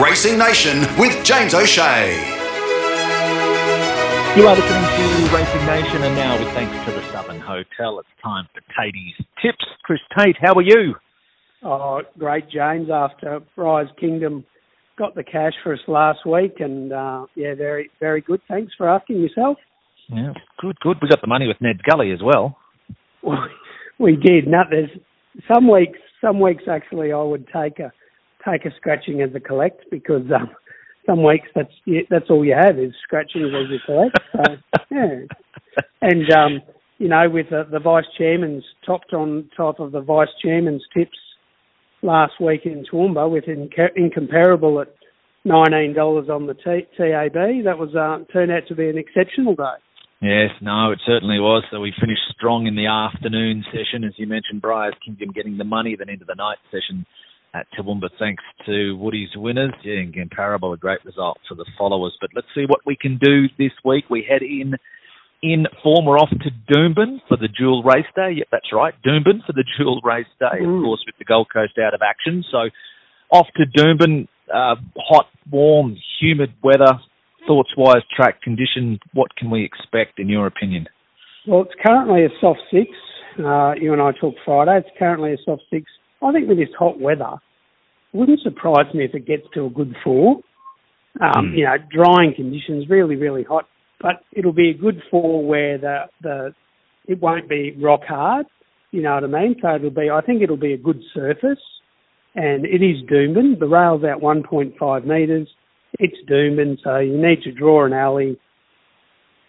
Racing Nation with James O'Shea. You are listening to Racing Nation, and now with thanks to the Southern Hotel, it's time for Taity's tips. Chris Tait, how are you? Oh, great, James. After Rise Kingdom got the cash for us last week, and uh, yeah, very, very good. Thanks for asking yourself. Yeah, good, good. We got the money with Ned Gully as well. well we did. No, there's some weeks. Some weeks actually, I would take a take a scratching as a collect because um, some weeks that's that's all you have is scratching as you collect. So yeah, and um, you know with the, the vice chairman's topped on top of the vice chairman's tips last week in Toowoomba with inc- incomparable at nineteen dollars on the T- TAB. That was uh, turned out to be an exceptional day. Yes, no, it certainly was. So we finished strong in the afternoon session, as you mentioned, Briar's Kingdom getting the money, then into the night session at Toowoomba thanks to Woody's winners. Yeah, incomparable, a great result for the followers. But let's see what we can do this week. We head in in form. We're off to Doomben for the dual race day. Yep, that's right, Doomben for the dual race day. Mm. Of course, with the Gold Coast out of action. So off to Doomben, uh, hot, warm, humid weather. Thoughts wise, track condition, what can we expect in your opinion? Well, it's currently a soft six. Uh, you and I talked Friday. It's currently a soft six I think with this hot weather, it wouldn't surprise me if it gets to a good four. Um, mm. You know, drying conditions, really, really hot, but it'll be a good four where the the it won't be rock hard. You know what I mean? So it'll be. I think it'll be a good surface, and it is Doomben. The rail's out 1.5 metres. It's Doomben, so you need to draw an alley.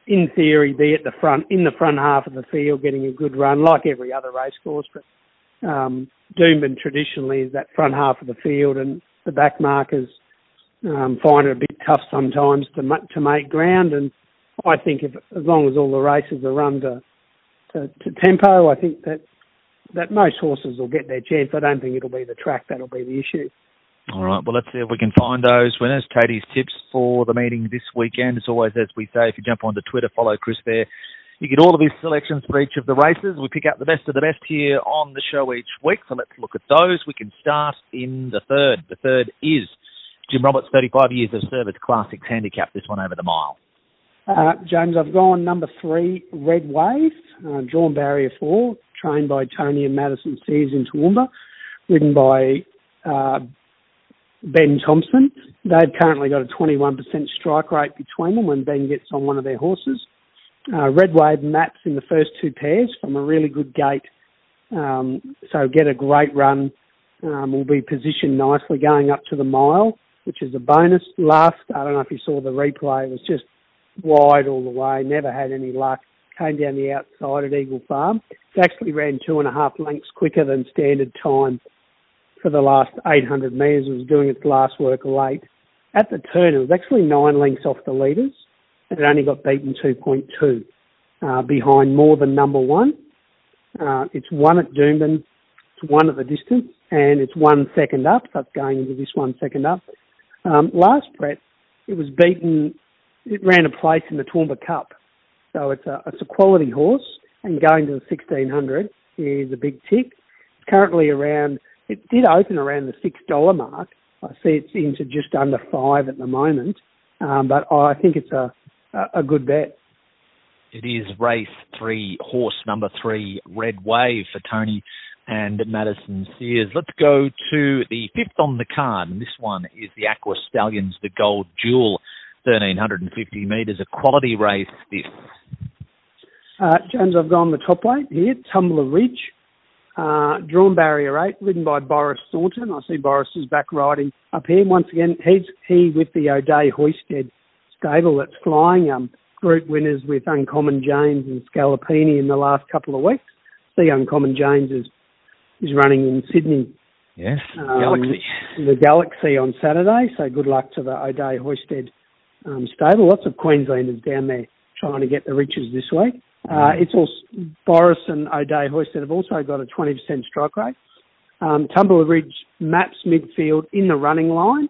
In theory, be at the front in the front half of the field, getting a good run, like every other race course. But um, Doomben traditionally is that front half of the field, and the back markers um, find it a bit tough sometimes to to make ground. And I think if as long as all the races are run to, to, to tempo, I think that that most horses will get their chance. I don't think it'll be the track that'll be the issue. All right. Well, let's see if we can find those winners. Taity's tips for the meeting this weekend. As always, as we say, if you jump onto Twitter, follow Chris there. You get all of his selections for each of the races. We pick out the best of the best here on the show each week. So let's look at those. We can start in the third. The third is Jim Roberts, 35 years of service, Classics Handicap, this one over the mile. Uh, James, I've gone number three, Red Wave, uh, drawn barrier four, trained by Tony and Maddysen Sears in Toowoomba, ridden by uh, Ben Thompson. They've currently got a 21% strike rate between them when Ben gets on one of their horses. Uh, Red Wave maps in the first two pairs from a really good gate. Um, so get a great run. Um, will be positioned nicely going up to the mile, which is a bonus. Last, I don't know if you saw the replay, it was just wide all the way, never had any luck. Came down the outside at Eagle Farm. It actually ran two and a half lengths quicker than standard time for the last 800 metres. It was doing its last work late. At the turn, it was actually nine lengths off the leaders. It only got beaten 2.2 uh, behind more than number one. Uh, it's one at Doomben, it's one at the distance, and it's one second up. So going into this one second up. Um, last prep, it was beaten. It ran a place in the Toowoomba Cup, so it's a it's a quality horse, and going to the 1600 is a big tick. It's currently around. It did open around the six dollar mark. I see it's into just under five at the moment, um, but I think it's a a good bet. It is race three, horse number three, Red Wave for Tony and Maddysen Sears. Let's go to the fifth on the card, and this one is the Aquis Stallions, the Gold Jewel, 1350 metres, a quality race. This. Uh, James, I've gone the top weight here, Tumbler Ridge, uh, drawn barrier eight, ridden by Boris Thornton. I see Boris is back riding up here. Once again, he's he with the O'Dea Hoysted stable that's flying. Um, group winners with Uncommon James and Scalapini in the last couple of weeks. See, Uncommon James is is running in Sydney. Yes, um, Galaxy. The Galaxy on Saturday. So good luck to the O'Dea Hoysted um, stable. Lots of Queenslanders down there trying to get the riches this week. Uh, mm. it's also Boris and O'Dea Hoysted have also got a 20% strike rate. Um, Tumbler Ridge maps midfield in the running line.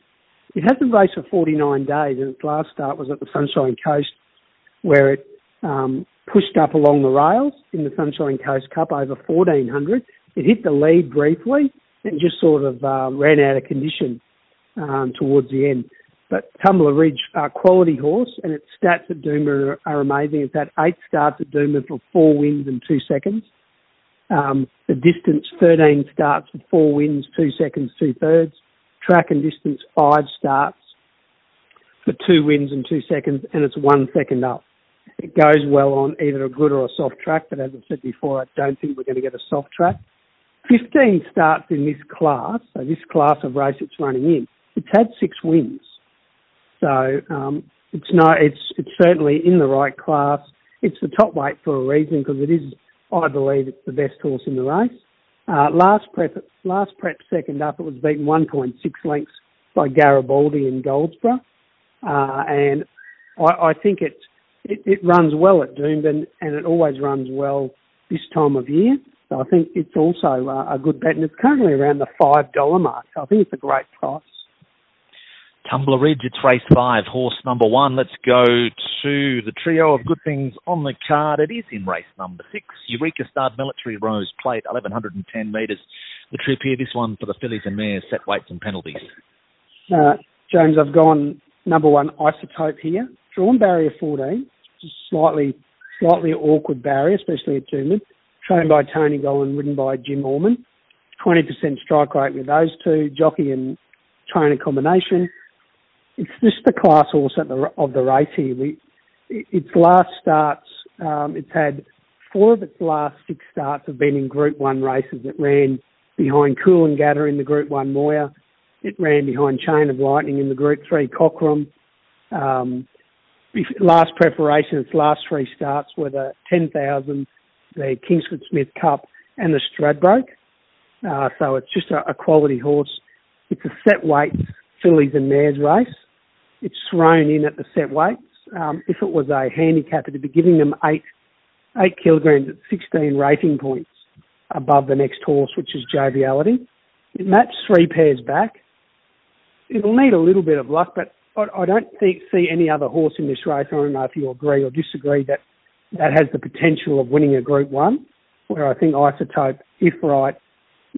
It hasn't raced for 49 days, and its last start was at the Sunshine Coast, where it um, pushed up along the rails in the Sunshine Coast Cup over 1400. It hit the lead briefly and just sort of uh, ran out of condition. um, towards the end. But Tumbler Ridge, uh, quality horse, and its stats at Doomben are, amazing. It's had eight starts at Doomben for four wins and two seconds. Um, the distance, 13 starts for four wins, two seconds, two thirds. Track and distance, five starts for two wins and two seconds, and it's one second up. It goes well on either a good or a soft track, but as I said before, I don't think we're going to get a soft track. 15 starts in this class, so this class of race it's running in. It's had six wins. So um, it's no, it's it's certainly in the right class. It's the top weight for a reason because it is, I believe, it's the best horse in the race. Uh, last prep, last prep second up, it was beaten 1.6 lengths by Garibaldi in Goldsborough, uh, and I, I think it, it, it runs well at Doomben, and it always runs well this time of year. So I think it's also uh, a good bet, and it's currently around the five dollar mark. So I think it's a great price. Tumbler Ridge, it's race five, horse number one. Let's go to the trio of good things on the card. It is in race number six. Eureka Stud Military Rose Plate, 1110 metres. The trip here, this one for the fillies and mares, set weights and penalties. Uh, James, I've gone number one isotope here. Drawn barrier 14, just slightly, slightly awkward barrier, especially at Doomben. Trained by Tony Gollan, ridden by Jim Orman. 20% strike rate with those two, jockey and trainer combination it's just the class horse the, of the race here. We, its last starts, um, it's had four of its last six starts have been in Group One races. It ran behind Cool and Coolangatta in the Group One Moir. It ran behind Chain of Lightning in the Group Three Cockram. Um, last preparation, its last three starts were the 10,000, the Kingsford Smith Cup, and the Stradbroke. Uh, so it's just a, a quality horse. It's a set weights fillies and mares race it's thrown in at the set weights. Um, if it was a handicap, it'd be giving them eight eight kilograms at 16 rating points above the next horse, which is Joviality. It matched three pairs back. It'll need a little bit of luck, but I, I don't think see any other horse in this race. I don't know if you agree or disagree that that has the potential of winning a Group One. Where I think Isotope, if right,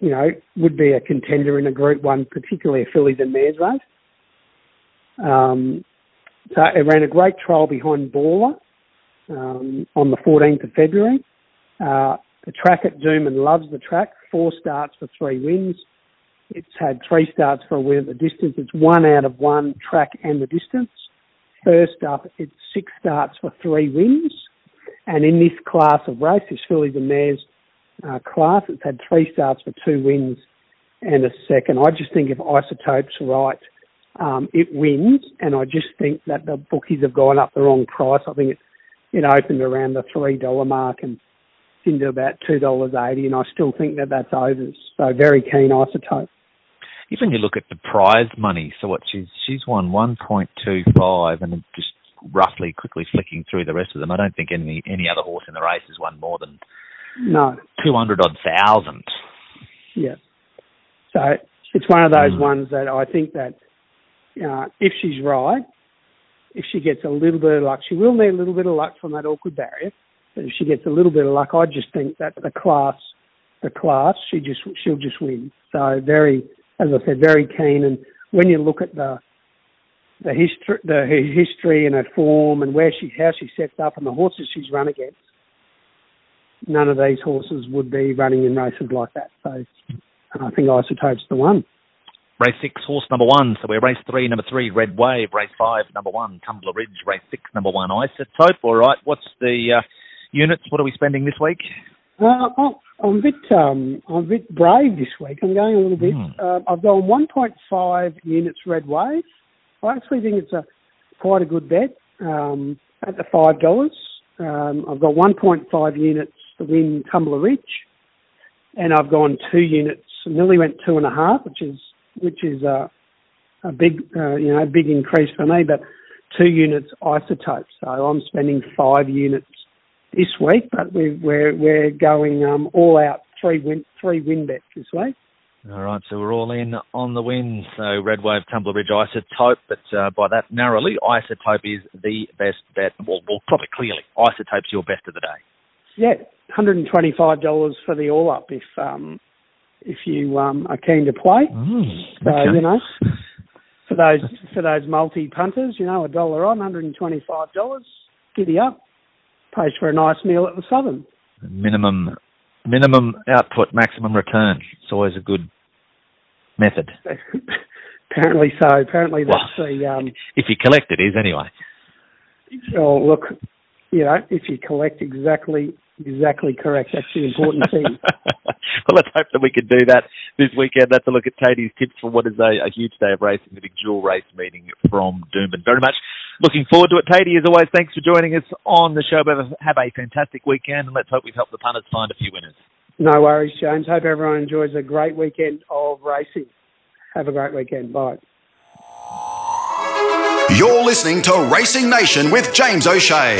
you know, would be a contender in a Group One, particularly a fillies and mares race. Um, so it ran a great trial behind Baller um, on the 14th of February. Uh, the track at Doomben loves the track. Four starts for three wins. It's had three starts for a win at the distance. It's one out of one track and the distance. First up, it's six starts for three wins. And in this class of race, this fillies and mares uh, class, it's had three starts for two wins and a second. I just think if Isotope's right, um, it wins, and I just think that the bookies have gone up the wrong price. I think it it opened around the three dollar mark and it's into about two dollars eighty, and I still think that that's overs. So very keen isotope. Even you look at the prize money, so what she's she's won one point two five, and just roughly quickly flicking through the rest of them, I don't think any any other horse in the race has won more than no two hundred odd thousand. Yeah. So it's one of those mm. ones that I think that uh, if she's right, if she gets a little bit of luck, she will need a little bit of luck from that awkward barrier. But if she gets a little bit of luck, I just think that the class, the class, she just she'll just win. So very, as I said, very keen. And when you look at the the history, the history and her form, and where she how she sets up, and the horses she's run against, none of these horses would be running in races like that. So I think Isotope's the one. Race six, horse number one. So we're race three, number three, Red Wave. Race five, number one, Tumbler Ridge. Race six, number one, Isotope. All right. What's the uh, units? What are we spending this week? Uh, I'm a bit, um, I'm a bit brave this week. I'm going a little bit. Mm. Uh, I've gone 1.5 units Red Wave. I actually think it's a quite a good bet um, at the five dollars. Um, I've got 1.5 units to win Tumbler Ridge, and I've gone two units. Nearly went two and a half, which is which is a, a big, uh, you know, big increase for me, but two units isotopes. So I'm spending five units this week, but we're we're, we're going um, all out three win three win bets this week. All right, so we're all in on the win. So Red Wave, Tumbler Ridge, Isotope, but uh, by that narrowly, Isotope is the best bet. Well, well, probably clearly, Isotope's your best of the day. Yeah, $125 for the all up if um, if you um, are keen to play. Mm, so okay. you know, for those for those multi punters, you know, a dollar on, hundred and twenty five dollars. Giddy up, pays for a nice meal at the Southern. Minimum minimum output, maximum return. It's always a good method. apparently so. Apparently that's well, the um, if you collect it is anyway. Oh look, you know, if you collect exactly exactly correct, that's the important thing. well, let's hope that we can do that this weekend. That's a look at Taity's tips for what is a, a huge day of racing, the big dual race meeting from Doomben. Very much looking forward to it. Tatey, as always, thanks for joining us on the show. Have a fantastic weekend, and let's hope we've helped the punters find a few winners. No worries, James. Hope everyone enjoys a great weekend of racing. Have a great weekend. Bye. You're listening to Racing Nation with James O'Shea.